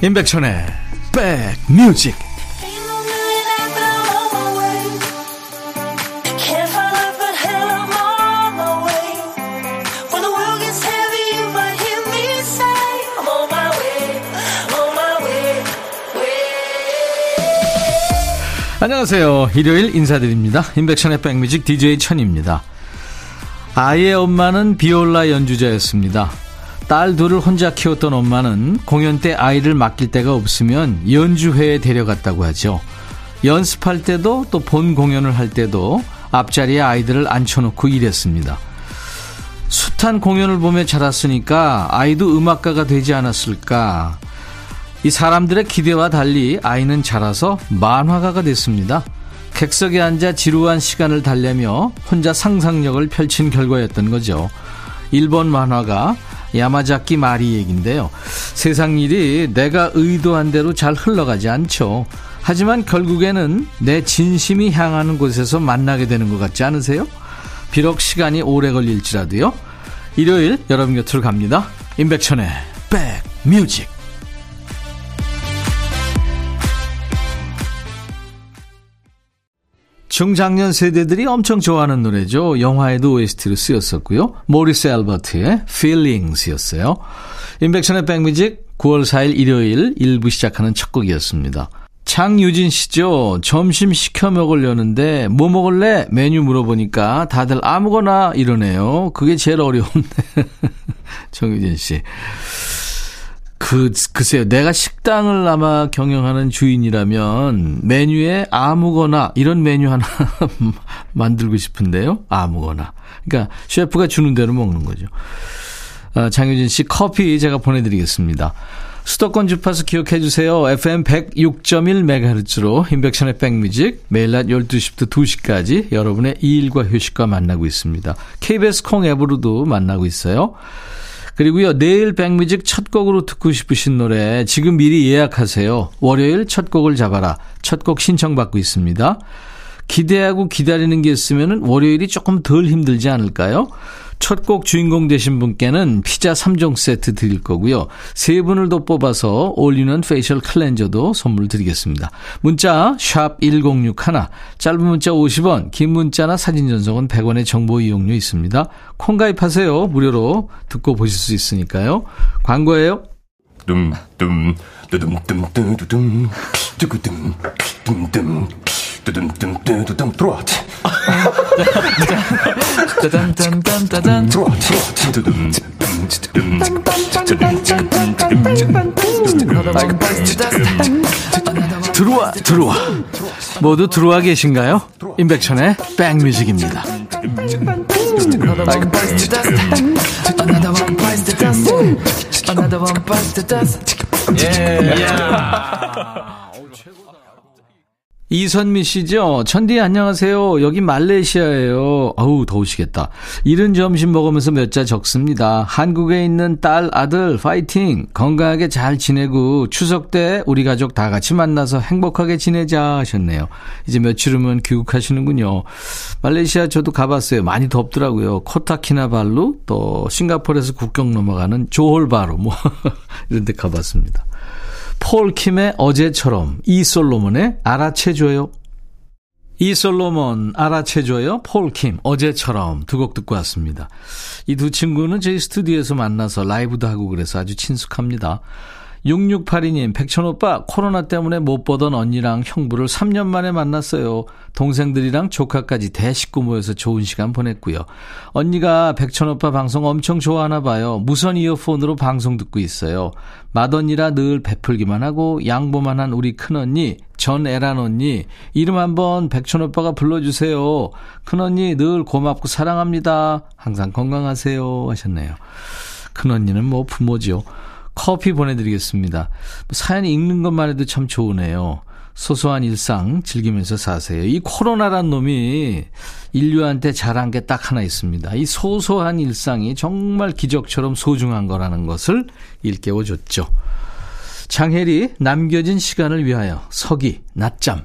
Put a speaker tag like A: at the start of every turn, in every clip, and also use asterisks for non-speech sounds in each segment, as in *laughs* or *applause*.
A: 임백천의 백뮤직 안녕하세요. 일요일 인사드립니다. 임백천의 백뮤직 DJ 천입니다. 아이의 엄마는 비올라 연주자였습니다. 딸 둘을 혼자 키웠던 엄마는 공연 때 아이를 맡길 데가 없으면 연주회에 데려갔다고 하죠. 연습할 때도 또 본 공연을 할 때도 앞자리에 아이들을 앉혀놓고 일했습니다. 숱한 공연을 보며 자랐으니까 아이도 음악가가 되지 않았을까. 이 사람들의 기대와 달리 아이는 자라서 만화가가 됐습니다. 객석에 앉아 지루한 시간을 달래며 혼자 상상력을 펼친 결과였던 거죠. 일본 만화가 야마자키 마리 얘기인데요. 세상 일이 내가 의도한 대로 잘 흘러가지 않죠. 하지만 결국에는 내 진심이 향하는 곳에서 만나게 되는 것 같지 않으세요? 비록 시간이 오래 걸릴지라도요. 일요일 여러분 곁으로 갑니다. 임백천의 백뮤직 중장년 세대들이 엄청 좋아하는 노래죠. 영화에도 OST로 쓰였었고요. 모리스 앨버트의 Feelings였어요. 인백션의 백뮤직 9월 4일 일요일 1부 시작하는 첫 곡이었습니다. 장유진 씨죠. 점심 시켜 먹으려는데 뭐 먹을래? 메뉴 물어보니까 다들 아무거나 이러네요. 그게 제일 어려운데. *laughs* 정유진 씨. 그, 글쎄요. 내가 식당을 아마 경영하는 주인이라면 메뉴에 아무거나 이런 메뉴 하나 *laughs* 만들고 싶은데요. 아무거나. 그러니까 셰프가 주는 대로 먹는 거죠. 아, 장효진 씨 커피 제가 보내드리겠습니다. 수도권 주파수 기억해 주세요. FM 106.1MHz로 인백션의 백뮤직 매일 낮 12시부터 2시까지 여러분의 일과 휴식과 만나고 있습니다. KBS 콩 앱으로도 만나고 있어요. 그리고요, 내일 백뮤직 첫 곡으로 듣고 싶으신 노래 지금 미리 예약하세요. 월요일 첫 곡을 잡아라. 첫 곡 신청받고 있습니다. 기대하고 기다리는 게 있으면 월요일이 조금 덜 힘들지 않을까요? 첫 곡 주인공 되신 분께는 피자 3종 세트 드릴 거고요. 세 분을 더 뽑아서 올리는 facial cleanser도 선물 드리겠습니다. 문자 1061, 짧은 문자 50원, 긴 문자나 사진 전송은 100원의 정보 이용료 있습니다. 콩 가입하세요. 무료로 듣고 보실 수 있으니까요. 광고예요. 둠둠 뚜둠 뚜두둠 뚜둠 뚜둠 들어와 짜잔짠짠짠 들어와 들어와 모두 들어와 계신가요? 임백천의 백뮤직입니다. 예. 이선미 씨죠? 천디 안녕하세요. 여기 말레이시아예요. 아우 더우시겠다. 이른 점심 먹으면서 몇 자 적습니다. 한국에 있는 딸 아들 파이팅. 건강하게 잘 지내고 추석 때 우리 가족 다 같이 만나서 행복하게 지내자 하셨네요. 이제 며칠 후면 귀국하시는군요. 말레이시아 저도 가봤어요. 많이 덥더라고요. 코타키나발루 또 싱가포르에서 국경 넘어가는 조홀바루 뭐 *laughs* 이런 데 가봤습니다. 폴킴의 어제처럼 이솔로몬의 알아채줘요. 이솔로몬 알아채줘요. 폴킴 어제처럼 두 곡 듣고 왔습니다. 이 두 친구는 저희 스튜디오에서 만나서 라이브도 하고 그래서 아주 친숙합니다. 6682님, 백천오빠, 코로나 때문에 못 보던 언니랑 형부를 3년 만에 만났어요. 동생들이랑 조카까지 대식구 모여서 좋은 시간 보냈고요. 언니가 백천오빠 방송 엄청 좋아하나 봐요. 무선 이어폰으로 방송 듣고 있어요. 맏언니라 늘 베풀기만 하고 양보만 한 우리 큰언니, 전애란 언니, 이름 한번 백천오빠가 불러주세요. 큰언니 늘 고맙고 사랑합니다. 항상 건강하세요. 하셨네요. 큰언니는 뭐 부모죠. 커피 보내드리겠습니다. 사연 읽는 것만 해도 참 좋으네요. 소소한 일상 즐기면서 사세요. 이 코로나란 놈이 인류한테 잘한 게 딱 하나 있습니다. 이 소소한 일상이 정말 기적처럼 소중한 거라는 것을 일깨워줬죠. 장혜리 남겨진 시간을 위하여 서기 낮잠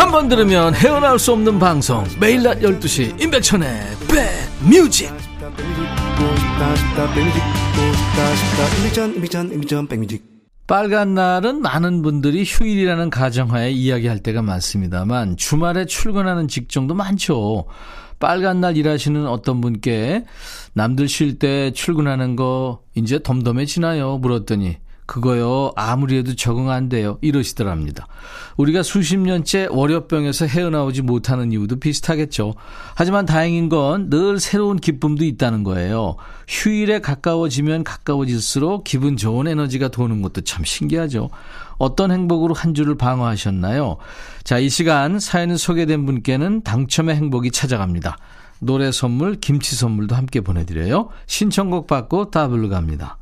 A: 한 번 들으면 헤어나올 수 없는 방송 매일 낮 12시 임백천의 백뮤직 빨간 날은 많은 분들이 휴일이라는 가정하에 이야기할 때가 많습니다만 주말에 출근하는 직종도 많죠. 빨간 날 일하시는 어떤 분께 남들 쉴 때 출근하는 거 이제 덤덤해지나요? 물었더니 그거요, 아무리 해도 적응 안 돼요. 이러시더랍니다. 우리가 수십 년째 월요병에서 헤어나오지 못하는 이유도 비슷하겠죠. 하지만 다행인 건 늘 새로운 기쁨도 있다는 거예요. 휴일에 가까워지면 가까워질수록 기분 좋은 에너지가 도는 것도 참 신기하죠. 어떤 행복으로 한 주를 방어하셨나요? 자, 이 시간 사연이 소개된 분께는 당첨의 행복이 찾아갑니다. 노래 선물, 김치 선물도 함께 보내드려요. 신청곡 받고 따블로 갑니다.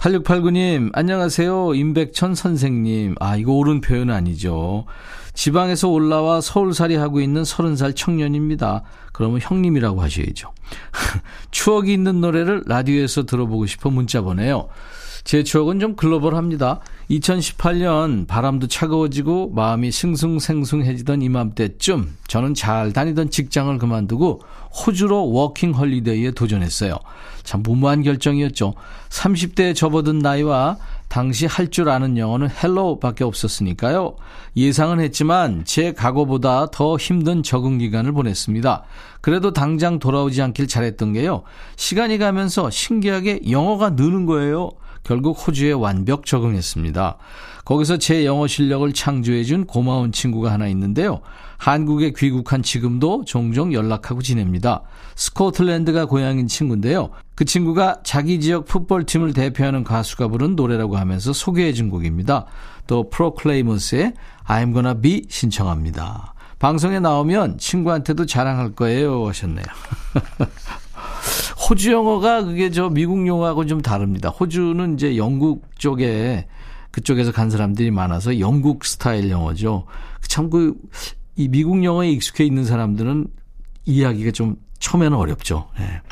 A: 8689님, 안녕하세요. 임백천 선생님. 아, 이거 옳은 표현 아니죠. 지방에서 올라와 서울살이 하고 있는 30살 청년입니다. 그러면 형님이라고 하셔야죠. *laughs* 추억이 있는 노래를 라디오에서 들어보고 싶어 문자 보내요. 제 추억은 좀 글로벌합니다. 2018년 바람도 차가워지고 마음이 싱숭생숭해지던 이맘때쯤 저는 잘 다니던 직장을 그만두고 호주로 워킹 홀리데이에 도전했어요. 참 무모한 결정이었죠. 30대에 접어든 나이와 당시 할 줄 아는 영어는 hello밖에 없었으니까요. 예상은 했지만 제 각오보다 더 힘든 적응 기간을 보냈습니다. 그래도 당장 돌아오지 않길 잘했던 게요. 시간이 가면서 신기하게 영어가 느는 거예요. 결국 호주에 완벽 적응했습니다. 거기서 제 영어 실력을 창조해준 고마운 친구가 하나 있는데요. 한국에 귀국한 지금도 종종 연락하고 지냅니다. 스코틀랜드가 고향인 친구인데요. 그 친구가 자기 지역 풋볼팀을 대표하는 가수가 부른 노래라고 하면서 소개해준 곡입니다. 또 프로클레이머스의 I'm gonna be 신청합니다. 방송에 나오면 친구한테도 자랑할 거예요 하셨네요. *laughs* 호주 영어가 그게 저 미국 영어하고 좀 다릅니다. 호주는 이제 영국 쪽에 그쪽에서 간 사람들이 많아서 영국 스타일 영어죠. 참 그 이 미국 영어에 익숙해 있는 사람들은 이해하기가 좀 처음에는 어렵죠. 네.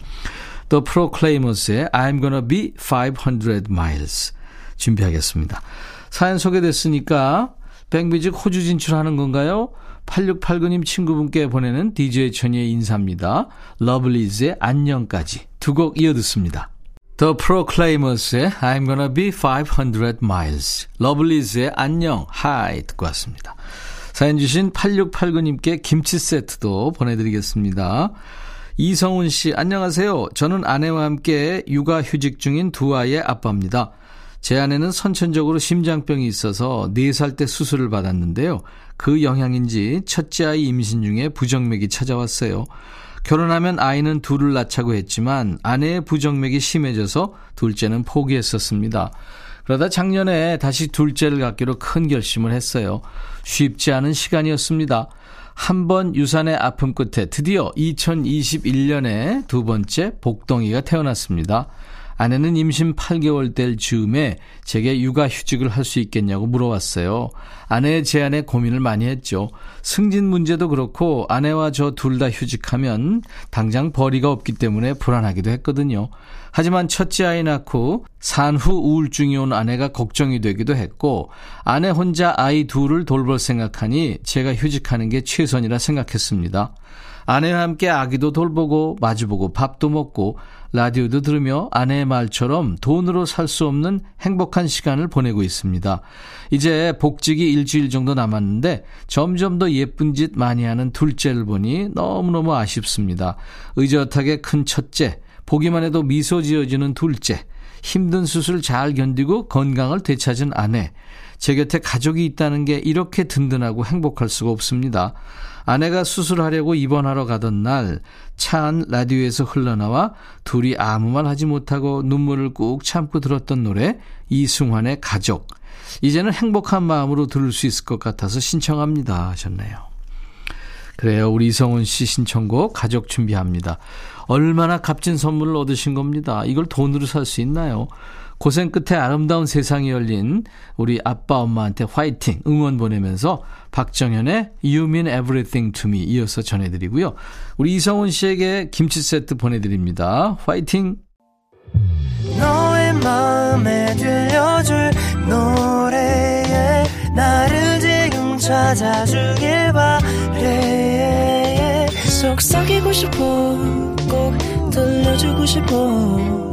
A: 또 프로클레이머스의 I'm gonna be 500 miles 준비하겠습니다. 사연 소개됐으니까 백뮤직 호주 진출하는 건가요? 8689님 친구분께 보내는 DJ 천이의 인사입니다. 러블리즈의 안녕까지 두 곡 이어 듣습니다. The Proclaimers의 I'm gonna be 500 miles, 러블리즈의 안녕, hi 듣고 왔습니다. 사연 주신 8689님께 김치 세트도 보내드리겠습니다. 이성훈 씨, 안녕하세요. 저는 아내와 함께 육아 휴직 중인 두 아이의 아빠입니다. 제 아내는 선천적으로 심장병이 있어서 4살 때 수술을 받았는데요. 그 영향인지 첫째 아이 임신 중에 부정맥이 찾아왔어요. 결혼하면 아이는 둘을 낳자고 했지만 아내의 부정맥이 심해져서 둘째는 포기했었습니다. 그러다 작년에 다시 둘째를 갖기로 큰 결심을 했어요. 쉽지 않은 시간이었습니다. 한 번 유산의 아픔 끝에 드디어 2021년에 두 번째 복덩이가 태어났습니다. 아내는 임신 8개월 될 즈음에 제게 육아 휴직을 할 수 있겠냐고 물어왔어요. 아내의 제안에 고민을 많이 했죠. 승진 문제도 그렇고 아내와 저 둘 다 휴직하면 당장 벌이가 없기 때문에 불안하기도 했거든요. 하지만 첫째 아이 낳고 산후 우울증이 온 아내가 걱정이 되기도 했고 아내 혼자 아이 둘을 돌볼 생각하니 제가 휴직하는 게 최선이라 생각했습니다. 아내와 함께 아기도 돌보고 마주보고 밥도 먹고 라디오도 들으며 아내의 말처럼 돈으로 살 수 없는 행복한 시간을 보내고 있습니다. 이제 복직이 일주일 정도 남았는데 점점 더 예쁜 짓 많이 하는 둘째를 보니 너무너무 아쉽습니다. 의젓하게 큰 첫째, 보기만 해도 미소 지어지는 둘째, 힘든 수술 잘 견디고 건강을 되찾은 아내, 제 곁에 가족이 있다는 게 이렇게 든든하고 행복할 수가 없습니다. 아내가 수술하려고 입원하러 가던 날 차안 라디오에서 흘러나와 둘이 아무 말 하지 못하고 눈물을 꾹 참고 들었던 노래 이승환의 가족. 이제는 행복한 마음으로 들을 수 있을 것 같아서 신청합니다 하셨네요. 그래요. 우리 이성훈 씨 신청곡 가족 준비합니다. 얼마나 값진 선물을 얻으신 겁니다. 이걸 돈으로 살 수 있나요? 고생 끝에 아름다운 세상이 열린 우리 아빠 엄마한테 화이팅 응원 보내면서 박정현의 You Mean Everything to Me 이어서 전해드리고요. 우리 이성훈 씨에게 김치 세트 보내드립니다. 화이팅! 너의 마음에 들려줄 노래에 나를 지금 찾아주길 바래 속삭이고 싶어 꼭 들려주고 싶어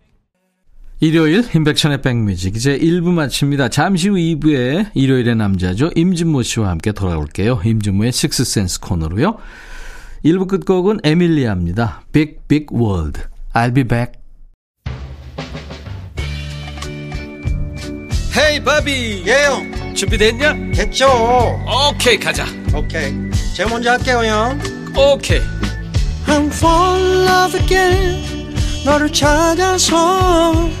A: 일요일 임백천의 백뮤직 이제 1부 마칩니다. 잠시 후 2부에 일요일의 남자죠. 임진모 씨와 함께 돌아올게요. 임진모의 식스센스 코너로요. 1부 끝곡은 에밀리아입니다. Big Big World. I'll be back.
B: Hey 바비
C: 예영
B: 준비됐냐?
C: 됐죠
B: 오케이 가자
C: 오케이 제가 먼저 할게요 형
B: 오케이
C: I'm fall in love again 너를 찾아서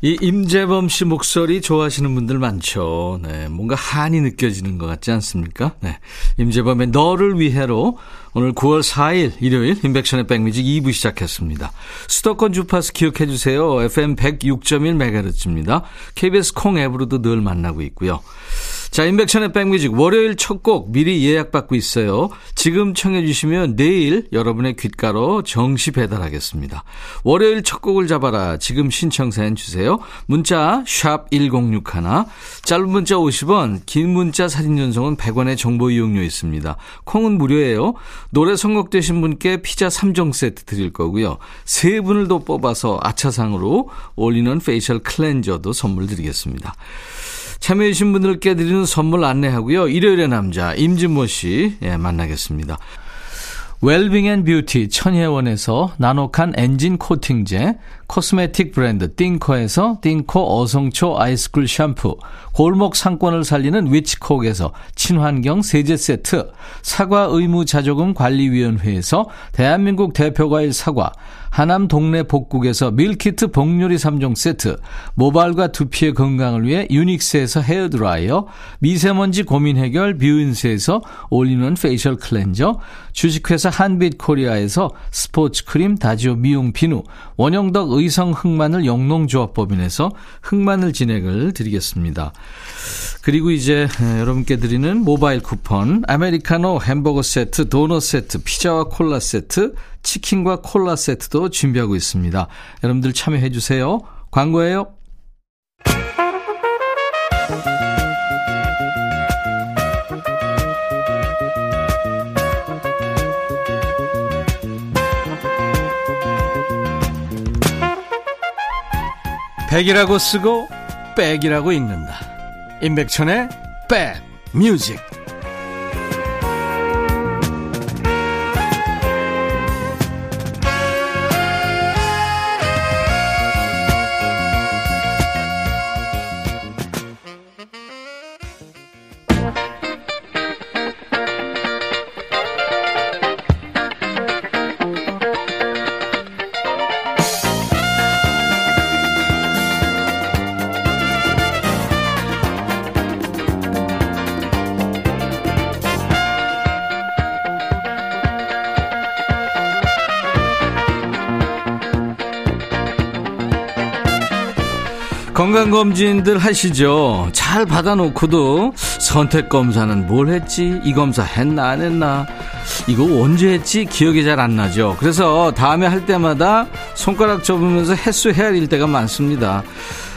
A: 이 임재범 씨 목소리 좋아하시는 분들 많죠. 네, 뭔가 한이 느껴지는 것 같지 않습니까? 네, 임재범의 너를 위해로 오늘 9월 4일 일요일 인백션의 백뮤직 2부 시작했습니다. 수도권 주파수 기억해 주세요. FM 106.1MHz입니다. KBS 콩 앱으로도 늘 만나고 있고요. 자, 인백션의 백뮤직 월요일 첫 곡 미리 예약받고 있어요. 지금 청해 주시면 내일 여러분의 귓가로 정시 배달하겠습니다. 월요일 첫 곡을 잡아라. 지금 신청 사연 주세요. 문자 샵 1061, 짧은 문자 50원, 긴 문자 사진 전송은 100원의 정보 이용료 있습니다. 콩은 무료예요. 노래 선곡되신 분께 피자 3종 세트 드릴 거고요. 세 분을 더 뽑아서 아차상으로 올리는 facial cleanser도 선물 드리겠습니다. 참여해주신 분들께 드리는 선물 안내하고요. 일요일의 남자 임진모 씨 예, 만나겠습니다. 웰빙 and 뷰티 천혜원에서 나노칸 엔진 코팅제, 코스메틱 브랜드 띵코에서 띵코 어성초 아이스쿨 샴푸, 골목 상권을 살리는 위치콕에서 친환경 세제 세트, 사과 의무 자조금 관리위원회에서 대한민국 대표과일 사과, 하남 동네 복국에서 밀키트 복요리 3종 세트, 모발과 두피의 건강을 위해 유닉스에서 헤어드라이어, 미세먼지 고민 해결 뷰인스에서 올리는 facial cleanser, 주식회사 한빛코리아에서 스포츠 크림 다지오 미용 비누, 원형덕 의성 흑마늘 영농조합법인에서 흑마늘 진액을 드리겠습니다. 그리고 이제 여러분께 드리는 모바일 쿠폰, 아메리카노 햄버거 세트, 도넛 세트, 피자와 콜라 세트, 치킨과 콜라 세트도 준비하고 있습니다. 여러분들 참여해 주세요. 광고예요. 백이라고 쓰고 백이라고 읽는다. 임백천의 백 뮤직. 건강검진들 하시죠? 잘 받아놓고도 선택검사는 뭘 했지? 이 검사 했나 안 했나? 이거 언제 했지? 기억이 잘 안 나죠? 그래서 다음에 할 때마다 손가락 접으면서 횟수 헤아릴 때가 많습니다.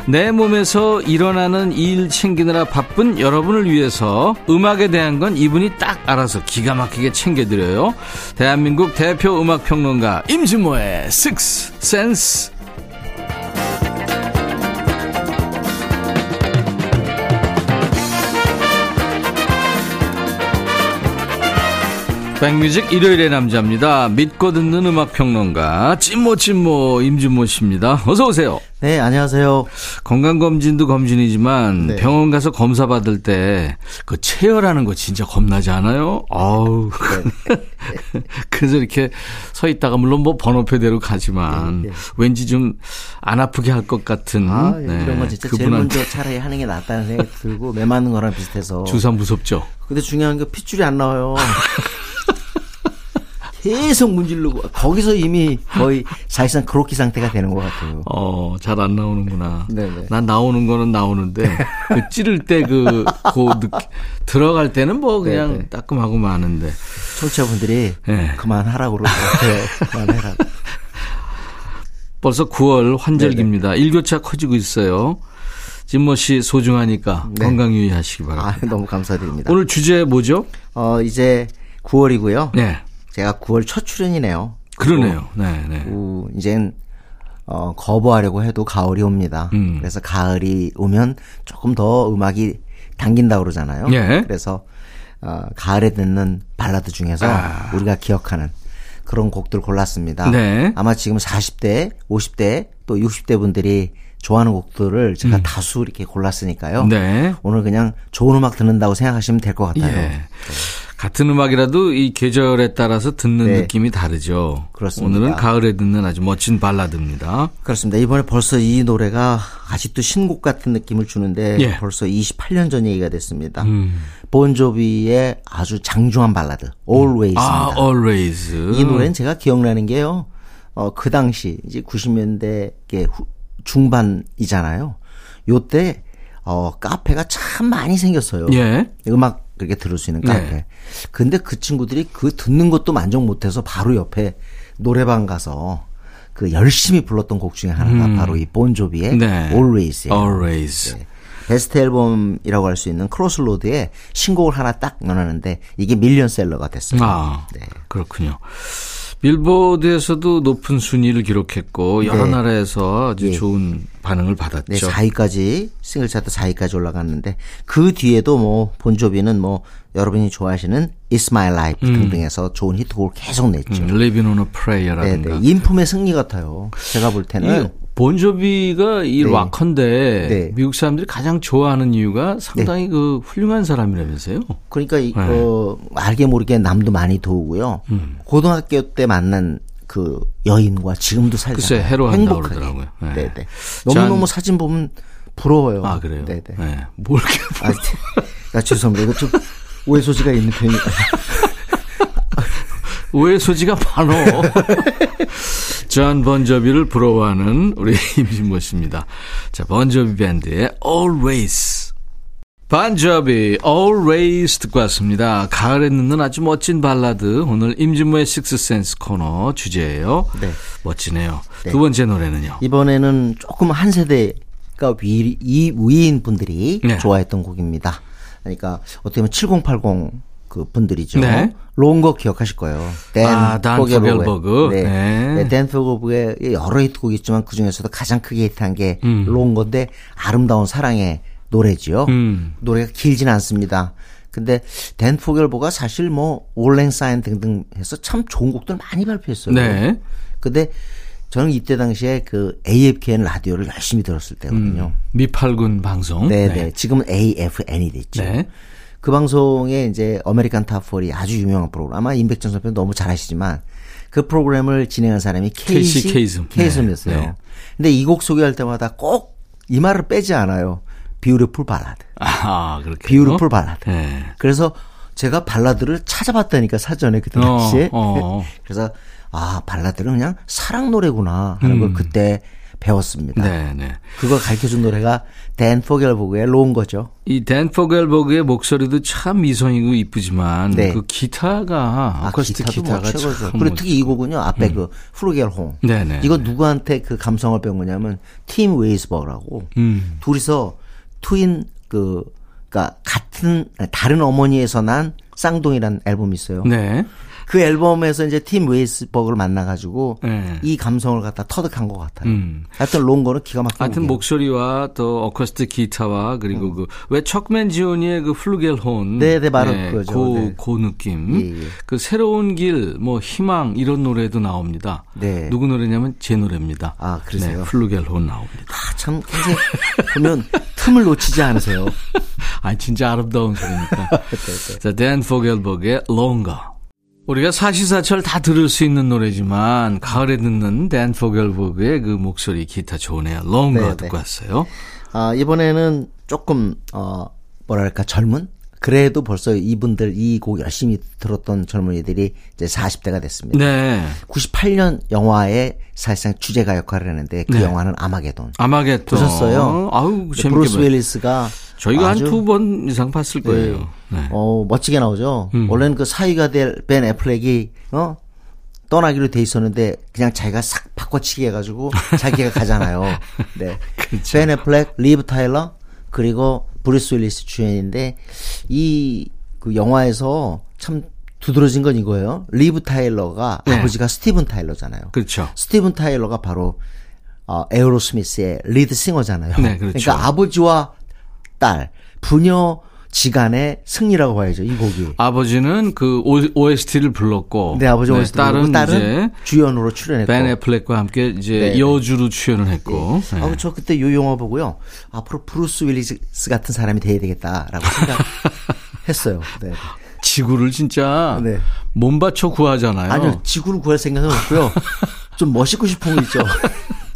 A: 내 몸에서 일어나는 일 챙기느라 바쁜 여러분을 위해서 음악에 대한 건 이분이 딱 알아서 기가 막히게 챙겨드려요. 대한민국 대표 음악평론가 임진모의 식스 센스. 백뮤직 일요일의 남자입니다. 믿고 듣는 음악 평론가 찐모 찐모 임준모 씨입니다. 어서 오세요.
D: 네, 안녕하세요.
A: 건강검진도 검진이지만
D: 네.
A: 병원 가서 검사 받을 때 그 체열하는 거 진짜 겁나지 않아요? 아우.
D: 네. *laughs*
A: 그래서 이렇게 서 있다가 물론 뭐 번호표대로 가지만
D: 네, 네.
A: 왠지 좀 안 아프게 할 것 같은
D: 아,
A: 네,
D: 이런 건 진짜 제일
A: 그분한테
D: 먼저 차라리 하는 게 낫다는 생각이 들고 매 맞는 거랑 비슷해서.
A: 주사 무섭죠.
D: 근데 중요한 게 핏줄이 안 나와요. *laughs* 계속 문지르고 거기서 이미 거의 사실상 그로키 상태가 되는 것 같아요.
A: 어, 잘 안 나오는구나.
D: 네네.
A: 난 나오는 거는 나오는데, 그 찌를 때 그, 그, 느- 들어갈 때는 뭐 그냥
D: 네네.
A: 따끔하고 마는데.
D: 청취자분들이
A: 네.
D: 그만하라고 그러더라고요. 그만해라.
A: 벌써 9월 환절기입니다. 일교차 커지고 있어요. 진모 씨 소중하니까
D: 네.
A: 건강 유의하시기 바랍니다.
D: 아, 너무 감사드립니다.
A: 오늘 주제 뭐죠?
D: 어, 이제 9월이고요.
A: 네.
D: 제가 9월 첫 출연이네요.
A: 그러네요. 네, 네.
D: 우, 이젠 어, 거부하려고 해도 가을이 옵니다.
A: 음.
D: 그래서 가을이 오면 조금 더 음악이 당긴다 고 그러잖아요.
A: 예.
D: 그래서 어, 가을에 듣는 발라드 중에서
A: 아.
D: 우리가 기억하는 그런 곡들 골랐습니다.
A: 네.
D: 아마 지금 40대, 50대 또 60대 분들이 좋아하는 곡들을 제가 다수 이렇게 골랐으니까요.
A: 음. 네.
D: 오늘 그냥 좋은 음악 듣는다고 생각하시면 될 것 같아요.
A: 예. 같은 음악이라도 이 계절에 따라서 듣는
D: 네.
A: 느낌이 다르죠.
D: 그렇습니다.
A: 오늘은 가을에 듣는 아주 멋진 발라드입니다.
D: 그렇습니다. 이번에 벌써 이 노래가 아직도 신곡 같은 느낌을 주는데
A: 예.
D: 벌써 28년 전 얘기가 됐습니다.
A: 음.
D: 본조비의 아주 장중한 발라드 Always입니다.
A: 아, always.
D: 이 노래는 제가 기억나는 게요. 어, 그 당시 이제 90년대 중반이잖아요. 요때 어, 카페가 참 많이 생겼어요.
A: 예.
D: 음악 그렇게 들을 수 있는 카페.
A: 네.
D: 근데 그 친구들이 그 듣는 것도 만족 못해서 바로 옆에 노래방 가서 그 열심히 불렀던 곡 중에 하나가 바로 이 본조비의
A: 음. 네.
D: Always예요.
A: always.
D: 네. 베스트 앨범이라고 할 수 있는 크로스로드에 신곡을 하나 딱 넣어놨는데 이게 밀리언셀러가 됐어요.
A: 아,
D: 네.
A: 그렇군요. 빌보드에서도 높은 순위를 기록했고 여러
D: 네.
A: 나라에서 아주
D: 예.
A: 좋은 반응을 받았죠.
D: 네, 4위까지 싱글 차트 4위까지 올라갔는데 그 뒤에도 뭐 본조비는 뭐 여러분이 좋아하시는 It's My Life 등등해서 좋은 히트곡을 계속 냈죠.
A: 음, Living on a
D: 네,
A: Prayer라든가.
D: 네. 인품의 승리 같아요. 제가 볼 때는
A: 이 본조비가 이
D: 네.
A: 락커인데
D: 네.
A: 미국 사람들이 가장 좋아하는 이유가 상당히 그 훌륭한 사람이라면서요.
D: 그러니까 이,
A: 네.
D: 어, 알게 모르게 남도 많이 도우고요.
A: 음.
D: 고등학교 때 만난 그 여인과 지금도 살잖아요. 행복하게.
A: 그러더라고요. 네.
D: 네, 네. 너무 너무 사진 보면 부러워요.
A: 아 그래요.
D: 네, 네.
A: 네. 뭐 이렇게
D: 아, 나 죄송합니다. 이거 좀 오해 소지가 있는 편이. *laughs*
A: 오해 소지가 많어. *laughs* 존 본 조비를 부러워하는 우리 *laughs* 임진모 씨입니다. 자, 본 조비 밴드의 Always. 본 조비 Always 듣고 왔습니다. 가을에 듣는 아주 멋진 발라드. 오늘 임진모의 식스센스 코너 주제예요.
D: 네.
A: 멋지네요. 두 번째 노래는요.
D: 이번에는 조금 한 세대가 위, 이 위인 분들이
A: 네.
D: 좋아했던 곡입니다. 그러니까 어떻게 보면 7080 그 분들이죠.
A: 네.
D: Longer 기억하실 거예요. 댄
A: 아.
D: 포겔버그. 네.
A: 네.
D: 네. 댄 포겔버그의 여러 히트곡이 있지만 그 중에서도 가장 크게 히트한 게
A: 음.
D: Longer인데 아름다운 사랑의 노래지요.
A: 음.
D: 노래가 길진 않습니다. 근데 댄 포겔버그가 사실 뭐 Auld Lang Syne 등등 해서 참 좋은 곡들 많이 발표했어요.
A: 네.
D: 근데 저는 이때 당시에 그 AFKN 라디오를 열심히 들었을 때거든요.
A: 미팔군 방송.
D: 네네. 지금은 AFN이 됐죠.
A: 네.
D: 그 방송에 이제 American Top 40이 아주 유명한 프로그램. 아마 임백천 선배 너무 잘 아시지만 그 프로그램을 진행한 사람이 케이시
A: 케이슴.
D: 케이슴이었어요.
A: 네. 네.
D: 근데 이 곡 소개할 때마다 꼭 이 말을 빼지 않아요. beautiful ballad.
A: 아, 그렇게.
D: beautiful ballad.
A: 네.
D: 그래서 제가 발라드를 찾아봤다니까 사전에 그때
A: 어,
D: 당시에.
A: 어. *laughs*
D: 그래서 아 발라드는 그냥 사랑 노래구나 하는 걸
A: 음.
D: 그때 배웠습니다.
A: 네, 네.
D: 그걸 가르쳐 준 노래가 댄 포겔버그의 Longer죠.
A: 이 댄 포겔버그의 목소리도 참 미성이고 이쁘지만
D: 네.
A: 그 기타가 어쿠스틱
D: 기타도
A: 기타가
D: 뭐 최고죠.
A: 참
D: 그리고 특히 이 곡은요 앞에 그 플루겔혼.
A: 네 네.
D: 이거 누구한테 그 감성을 배운 거냐면 팀 웨이스버그라고
A: 음.
D: 둘이서 twin 그 그러니까 같은 다른 어머니에서 난 쌍둥이라는 앨범이 있어요.
A: 네.
D: 그 앨범에서 이제 팀 웨이스버그를 만나가지고
A: 네.
D: 이 감성을 갖다 터득한 것 같아요.
A: 음.
D: 하여튼 Longer는 기가 막히게.
A: 하여튼 목소리와 또 어쿠스틱 기타와 그리고 그 왜 척 맨지오니의 그 플루겔혼
D: 음. 네, 네, 바로 그거죠.
A: 그,
D: 네.
A: 그 느낌
D: 예, 예.
A: 그 새로운 길 뭐 희망 이런 노래도 나옵니다.
D: 네.
A: 누구 노래냐면 제 노래입니다.
D: 아, 그러세요?
A: 네, 플루겔혼 나옵니다.
D: 아, 참 굉장히 보면 틈을 놓치지 않으세요. *laughs*
A: 아 진짜 아름다운 소리니까. *laughs*
D: 네,
A: 자, 댄 포겔버그의 Longer. 우리가 사시사철 다 들을 수 있는 노래지만 가을에 듣는 댄 포겔버그의 그 목소리 기타 좋네요. Longer
D: 네,
A: 듣고
D: 네.
A: 왔어요.
D: 아, 이번에는 조금, 어, 뭐랄까, 젊은? 그래도 벌써 이분들 이 곡 열심히 들었던 젊은이들이 이제 40대가 됐습니다.
A: 네.
D: 98년 영화의 사실상 주제가 역할을 했는데 그
A: 네.
D: 영화는 아마게돈.
A: 아마겟돈.
D: 보셨어요?
A: 아우, 재밌게
D: 브루스
A: 봤
D: 윌리스가
A: 저희가 한 두 번 이상 봤을 거예요. 네.
D: 어, 멋지게 나오죠.
A: 음.
D: 원래는 그 사위가 될 벤 애플렉이 어? 떠나기로 돼 있었는데 그냥 자기가 싹 바꿔치기 해가지고 자기가 가잖아요. *laughs* 네.
A: 그렇죠.
D: 벤 애플렉, 리브 타일러 그리고 브루스 윌리스 주연인데 이 그 영화에서 참 두드러진 건 이거예요. 리브 타일러가
A: 네.
D: 아버지가 스티븐 타일러잖아요.
A: 그렇죠.
D: 스티븐 타일러가 바로 어, 에어로스미스의 리드 싱어잖아요.
A: 네, 그렇죠.
D: 그러니까 아버지와 딸, 부녀 지간의 승리라고 봐야죠. 이 곡이.
A: 아버지는 그 OST를 불렀고.
D: 네, 아버지 OST
A: 딸은,
D: 딸은
A: 이제
D: 주연으로 출연했고.
A: 벤 애플렉과 함께 이제
D: 네.
A: 여주로 출연을 했고. 네.
D: 아, 저 그때 요 영화 보고요. 앞으로 브루스 윌리스 같은 사람이 돼야 되겠다라고 생각했어요. *laughs* 네.
A: 지구를 진짜
D: 네.
A: 몸 바쳐 구하잖아요.
D: 아니요, 지구를 구할 생각은 없고요. 좀 멋있고 싶은 거 있죠. *laughs*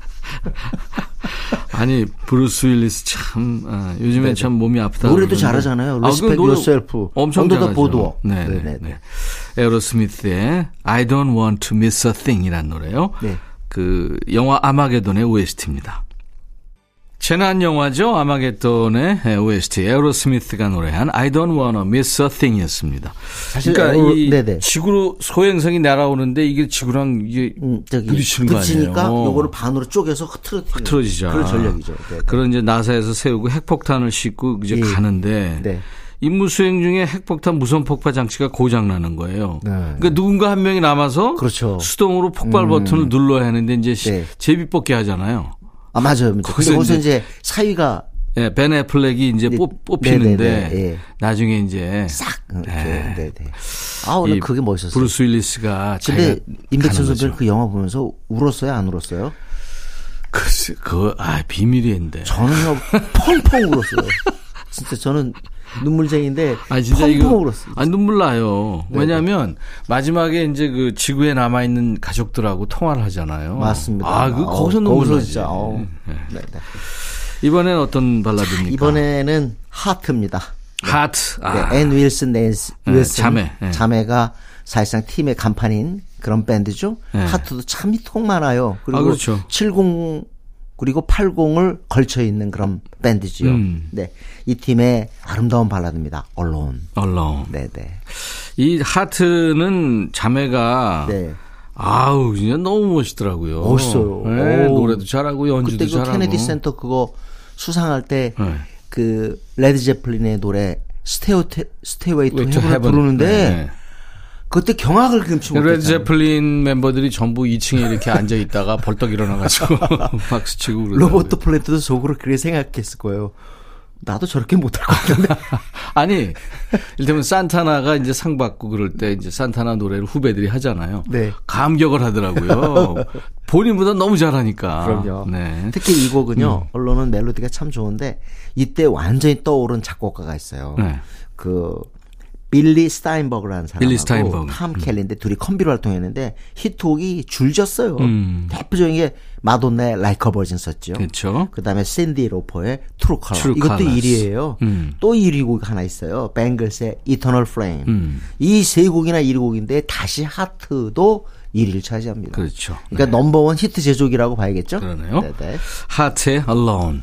D: *laughs*
A: 아니 브루스 윌리스 참 아, 요즘에 참 몸이 아프다.
D: 노래도
A: 그러는데.
D: 잘하잖아요.
A: 아, 그
D: Respect
A: 노래
D: Yourself,
A: 엄청 잘하죠.
D: Boardwalk.
A: 네, 네,
D: 네네.
A: 네. 에어로스미스의 I Don't Want to Miss a Thing이라는 노래요.
D: 네.
A: 그 영화 아마게돈의 OST입니다. 재난 영화죠. 아마게돈의 OST 에어로스미스가 노래한 I Don't Wanna Miss a Thing이었습니다.
D: 사실
A: 그러니까
D: 에어로-
A: 이
D: 네네.
A: 지구로 소행성이 날아오는데 이게 지구랑 이게
D: 음,
A: 부딪히는 거 아니에요.
D: 요거를 반으로 쪼개서 흐트러뜨리는
A: 흐트러지죠.
D: 그런 전략이죠. 네.
A: 그런 이제 나사에서 세우고 핵폭탄을 싣고 이제
D: 예.
A: 가는데
D: 네.
A: 임무 수행 중에 핵폭탄 무선 폭파 장치가 고장 나는 거예요.
D: 네.
A: 그러니까 누군가 한 명이 남아서
D: 그렇죠.
A: 수동으로 폭발 버튼을 눌러야 하는데 이제 시-
D: 네.
A: 제비 뽑기 하잖아요.
D: 아 맞아요.
A: 거기서
D: 거기서
A: 이제-
D: 이제 사위가
A: 예, 벤 애플렉이 이제
D: 네,
A: 뽑, 뽑히는데
D: 네, 네, 네.
A: 나중에 이제
D: 싹 이렇게
A: 네.
D: 네, 네. 아 오늘
A: 이
D: 그게 멋있었어요.
A: 브루스 윌리스가
D: 근데 임백천
A: 거죠.
D: 그 영화 보면서 울었어요, 안 울었어요?
A: 글쎄, 그거 아 비밀인데.
D: 저는요 펑펑 울었어요. 진짜 저는 눈물쟁인데
A: 아 진짜 이거
D: 울었어요.
A: 아 눈물 나요. 왜냐하면 마지막에 이제 그 지구에 남아 있는 가족들하고 통화를 하잖아요.
D: 맞습니다.
A: 아, 그
D: 어,
A: 거기서 눈물.
D: 진짜. 어. 네, 네.
A: 이번엔 어떤 발라드입니까?
D: 이번에는 하트입니다.
A: 하트. 아,
D: 네, 앤 윌슨, 낸시
A: 네,
D: 윌슨
A: 자매, 네.
D: 자매가 사실상 팀의 간판인 그런 밴드죠.
A: 네.
D: 하트도 참 히트곡 많아요. 그리고
A: 아, 그렇죠.
D: 70 그리고 80을 걸쳐 있는 그런 밴드지요.
A: 음.
D: 네, 이 팀의 아름다운 발라드입니다.
A: Alone. Alone.
D: 네, 네,
A: 이 하트는 자매가
D: 네.
A: 아우 진짜 너무 멋있더라고요.
D: 멋있어요.
A: 네,
D: 오.
A: 노래도 잘하고 연주도
D: 그때 그
A: 잘하고.
D: 케네디 센터 그거 수상할 때
A: 네.
D: 그 레드 제플린의 노래 Stair
A: Stairway to
D: Heaven을
A: Heaven.
D: 부르는데
A: 네.
D: 그때 경악을 금치
A: 레드
D: 못했잖아요.
A: 제플린 멤버들이 전부 2층에 이렇게 앉아 있다가 *laughs* 벌떡 일어나가지고 *laughs* 박수 치고 그러더라고요.
D: 로버트 플랜트도 속으로 그렇게 생각했을 거예요. 나도 저렇게 못할 것 같은데. *laughs*
A: 아니, 이를테면 산타나가 이제 상 받고 그럴 때 이제 산타나 노래를 후배들이 하잖아요.
D: 네.
A: 감격을 하더라고요. 본인보다 너무 잘하니까.
D: 그럼요.
A: 네.
D: 특히 이 곡은요, Alone은 멜로디가 참 좋은데, 이때 완전히 떠오른 작곡가가 있어요.
A: 네.
D: 그, 빌리 스타인버그라는 사람하고
A: 빌리 스타인버그.
D: 탐 켈리인데 둘이 콤비로 활동했는데 히트곡이 줄졌어요.
A: 음.
D: 대표적인 게 마돈나의 Like a Virgin 썼죠.
A: 그렇죠.
D: 그다음에 신디 로퍼의 True Colors.
A: True
D: 이것도
A: Colours.
D: 1위예요.
A: 음.
D: 또 1위 곡 하나 있어요. 뱅글스의 Eternal Flame.
A: 음.
D: 이 세 곡이나 1위 곡인데 다시 하트도 1위를 차지합니다.
A: 그렇죠.
D: 그러니까 넘버원 히트 제조기라고 봐야겠죠?
A: 그러네요.
D: 네네.
A: 하트의 Alone.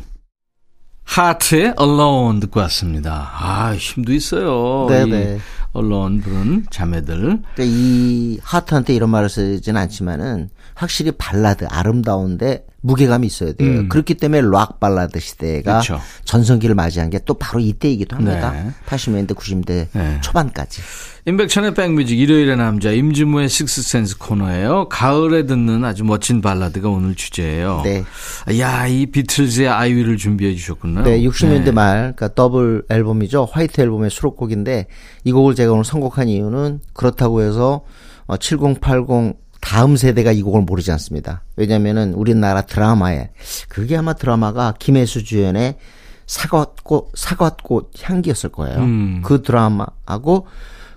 A: 하트의 Alone 듣고 왔습니다. 아, 힘도 있어요.
D: 네네.
A: 이 Alone 부른 자매들.
D: 그러니까 이 하트한테 이런 말을 쓰지는 않지만은 확실히 발라드 아름다운데 무게감이 있어야 돼요.
A: 음.
D: 그렇기 때문에 락 발라드 시대가
A: 그렇죠.
D: 전성기를 맞이한 게 또 바로 이때이기도 합니다.
A: 네.
D: 80년대, 90년대
A: 네.
D: 초반까지.
A: 임백천의 백뮤직 일요일의 남자 임진모의 식스센스 코너예요. 가을에 듣는 아주 멋진 발라드가 오늘 주제예요.
D: 네.
A: 야, 이 비틀즈의 I Will을 준비해 주셨군요.
D: 네, 60년대 말, 그러니까 더블 앨범이죠. 화이트 앨범의 수록곡인데 이 곡을 제가 오늘 선곡한 이유는 그렇다고 해서 어, 7080 다음 세대가 이 곡을 모르지 않습니다. 왜냐면은 우리나라 드라마에 그게 아마 드라마가 김혜수 주연의 사과꽃 사과꽃 향기였을 거예요.
A: 음.
D: 그 드라마하고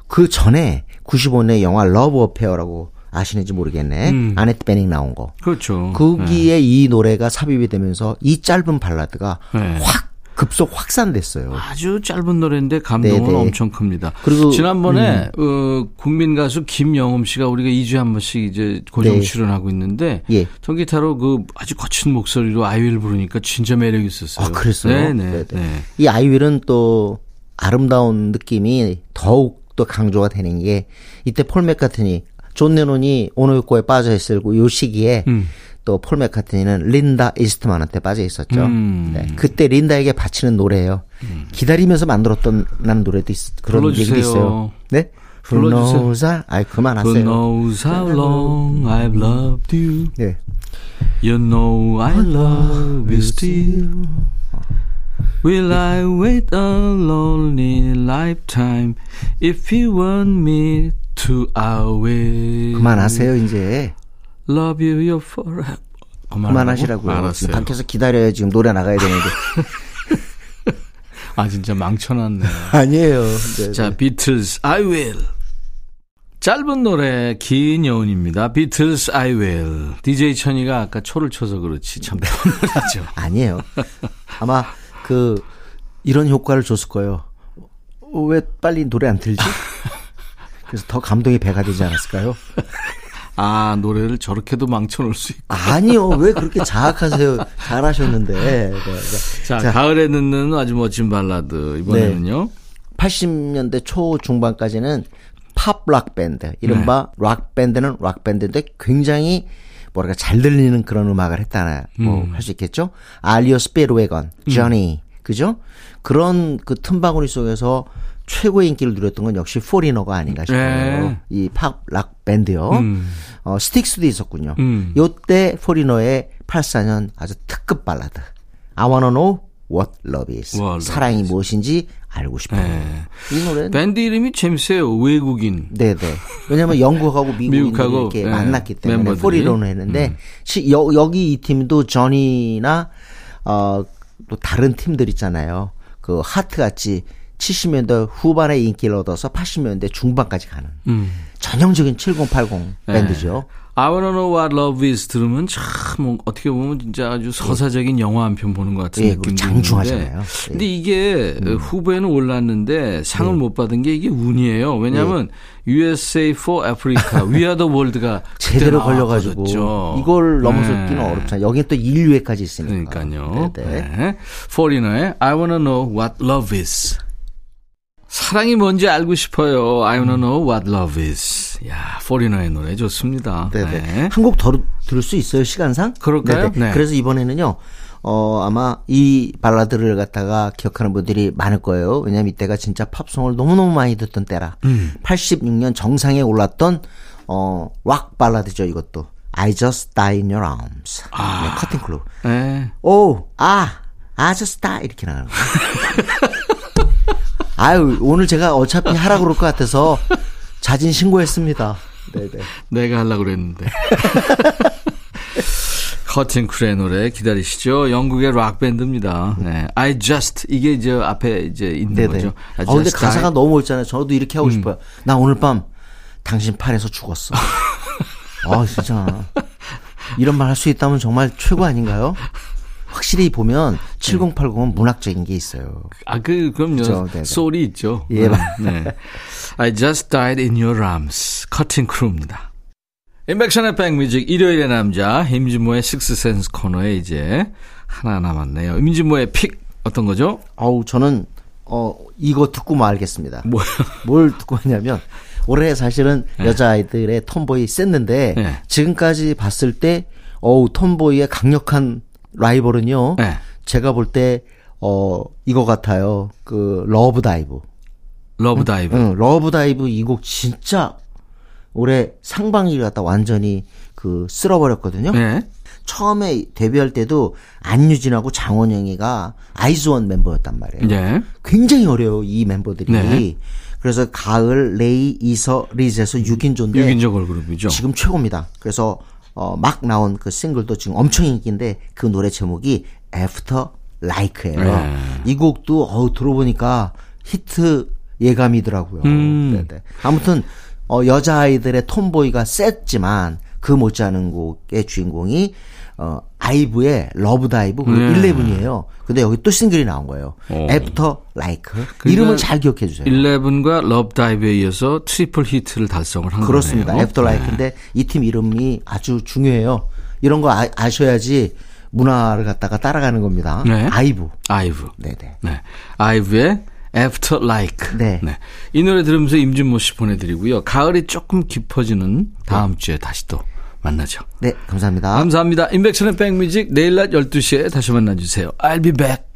D: 그 전에 95년 영화 Love Affair라고 아시는지 모르겠네.
A: 음.
D: 아네트 베닝 나온 거.
A: 그렇죠.
D: 거기에 이 노래가 삽입이 되면서 이 짧은 발라드가
A: 네.
D: 확 급속 확산됐어요.
A: 아주 짧은 노래인데 감동은
D: 네네.
A: 엄청 큽니다.
D: 그리고, 음.
A: 지난번에 어, 국민 가수 김영음 씨가 우리가 2주에 한 번씩 이제 고정
D: 네.
A: 출연하고 있는데
D: 예.
A: 통기타로 그 아주 거친 목소리로 I Will을 부르니까 진짜 매력 있었어요.
D: 아, 그랬어요?
A: 네네.
D: 네네.
A: 네.
D: 이 I Will은 또 아름다운 느낌이 더욱 더 강조가 되는 게 이때 폴 맥카트니 존 레논이 오노 요코에 빠져 있을 요 시기에
A: 음.
D: 또 폴 맥카트니는 린다 이스트만한테 빠져 있었죠.
A: 음.
D: 네. 그때 린다에게 바치는 노래예요. 기다리면서 만들었던 나는 노래도 있, 그런
A: 불러주세요.
D: 얘기도 있어요. 네?
A: 불러주세요.
D: 아이
A: Who
D: 그만하세요.
A: knows how long I've loved you?
D: 네.
A: You know I love you still. Will I wait a lonely lifetime if you want me to I will
D: 그만하세요 이제.
A: Love you you're forever.
D: 그만하시라고요.
A: 알았어요.
D: 밖에서 기다려야 지금 노래 나가야 되는데. *laughs*
A: 아 진짜 망쳐놨네. *laughs*
D: 아니에요. 네,
A: 자,
D: 네.
A: 비틀즈 I will. 짧은 노래 긴 여운입니다. 비틀즈 I will. DJ 천이가 아까 초를 쳐서 그렇지 참 편하죠. *laughs*
D: 아니에요. 아마 그 이런 효과를 줬을 거예요. 어, 왜 빨리 노래 안 틀지? 그래서 더 감동이 배가 되지 않았을까요?
A: 아 노래를 저렇게도 망쳐놓을 수 있고.
D: 아니요. 왜 그렇게 자학하세요? 잘하셨는데. 네, 네.
A: 자,
D: 자.
A: 가을에 듣는 아주 멋진 발라드 이번에는요.
D: 80년대 초 중반까지는 팝락 밴드, 이른바
A: 네.
D: 락 밴드는 락 밴드인데 굉장히 뭐랄까 잘 들리는 그런 음악을 했다나
A: 음.
D: 뭐할 수 있겠죠. REO Speedwagon, Journey, 그죠? 그런 그 틈바구니 속에서 최고의 인기를 누렸던 건 역시 Foreigner가 아닌가 싶어요.
A: 네.
D: 이 팝락 밴드요.
A: 음.
D: 어, Styx도 있었군요.
A: 음.
D: 요때 Foreigner의 84년 아주 특급 발라드. I wanna know what love is.
A: What love
D: 사랑이 무엇인지 알고 싶어요.
A: 네.
D: 이 노래는
A: 밴드 이름이 재밌어요. 외국인.
D: 네네. 왜냐면 영국하고 *laughs*
A: 미국하고,
D: 이렇게
A: 네,
D: 만났기 때문에
A: 멤버들이. 음.
D: 포리로는 했는데 시- 여, 여기 이 팀도 저니나 어 또 다른 팀들 있잖아요. 그 하트 같이 70년대 후반에 인기를 얻어서 80년대 중반까지 가는
A: 음.
D: 전형적인 7080
A: 네.
D: 밴드죠.
A: I wanna know what love is 들으면 참뭐 어떻게 보면 진짜 아주 서사적인 영화 한 편 보는 것 같은
D: 예, 그리고 장중하잖아요. 예.
A: 근데 이게 후보에는 올랐는데 상을 못 받은 게 이게 운이에요. 왜냐하면 USA for Africa, *laughs* We Are the World가
D: 제대로 걸려가지고 이걸 넘어서기는
A: 네.
D: 어렵잖아요. 여기 또 1위에까지 있으니까.
A: 그러니까요.
D: 네네.
A: 네. 포리너의 I wanna know what love is. 사랑이 뭔지 알고 싶어요. I wanna know what love is. 야, 포리너의 노래 좋습니다.
D: 네네.
A: 네.
D: 한곡더 들을 수 있어요, 시간상?
A: 그럴까요?
D: 네네.
A: 네.
D: 그래서 이번에는요, 어, 아마 이 발라드를 갖다가 기억하는 분들이 많을 거예요. 왜냐면 이때가 진짜 팝송을 너무너무 많이 듣던 때라.
A: 음.
D: 86년 정상에 올랐던, 어, 락 발라드죠, 이것도. I just die in your arms. 네, 커팅 클럽.
A: 네.
D: 오, 아, I just die. 이렇게 나가는 거예요. *laughs* 아유, 오늘 제가 어차피 *laughs* 하라 그럴 것 같아서 자진 신고했습니다. 네네.
A: 내가 하려고 그랬는데. *laughs* 커튼쿨의 노래 기다리시죠. 영국의 락 밴드입니다. 네. I just, 이게 이제 앞에 이제 있는
D: 네네.
A: 거죠. I
D: 아, 근데 가사가
A: died.
D: 너무 멋있잖아요. 저도 이렇게
A: 음.
D: 하고 싶어요. 나 오늘 밤 당신 팔에서 죽었어. *laughs* 아, 진짜. 이런 말 할 수 있다면 정말 최고 아닌가요? 확실히 보면 7080은 문학적인 게 있어요.
A: 아, 그, 그럼요.
D: 그죠, 네 네.
A: 소리 있죠.
D: 예,
A: 네. 네. I just died in your arms. 커튼쿨입니다. 인백션의 백뮤직 일요일의 남자 임진모의 식스센스 코너에 이제 하나 남았네요. 임진모의 픽 어떤 거죠?
D: 아우 저는 어 이거 듣고 말겠습니다.
A: 뭐요?
D: 뭘 듣고 왔냐면 올해 사실은 여자아이들의 톰보이 셌는데
A: 네.
D: 지금까지 봤을 때 어우 톰보이의 강력한 라이벌은요.
A: 네.
D: 제가 볼 때 어 이거 같아요. 그
A: Love Dive. Love Dive.
D: 응, Love Dive 이 곡 진짜 올해 상반기를 갖다 완전히 그 쓸어버렸거든요.
A: 네.
D: 처음에 데뷔할 때도 안유진하고 장원영이가 아이즈원 멤버였단 말이에요.
A: 네.
D: 굉장히 어려요 이 멤버들이.
A: 네.
D: 그래서 가을, 레이, 이서, 리즈해서 6인조인데
A: 6인조 걸그룹이죠.
D: 지금 최고입니다. 그래서 어, 막 나온 그 싱글도 지금 엄청 인기인데 그 노래 제목이 After Like예요.
A: 네.
D: 이 곡도 어 들어보니까 히트 예감이더라고요.
A: 음.
D: 네네. 아무튼 어, 여자 아이들의 Tomboy가 셌지만 그 못지않은 곡의 주인공이 어, IVE의 Love Dive 그리고
A: 네.
D: Eleven이에요. 근데 여기 또 싱글이 나온 거예요.
A: 오.
D: After Like.
A: 그러니까
D: 이름을 잘 기억해 주세요.
A: Eleven과 Love Dive에 이어서 triple 히트를 달성을 한
D: 그렇습니다.
A: 거네요.
D: After Like인데 이팀 이름이 아주 중요해요. 이런 거 아, 아셔야지 문화를 갖다가 따라가는 겁니다.
A: 네.
D: 아이브.
A: 아이브.
D: 네네.
A: 네. 아이브의 After Like.
D: 네.
A: 이 노래 들으면서 임진모 씨 보내드리고요. 가을이 조금 깊어지는 다음 주에 다시 또 만나죠.
D: 네, 감사합니다.
A: 감사합니다. 인백션의 백뮤직 내일 낮 12시에 다시 만나주세요. I'll be back.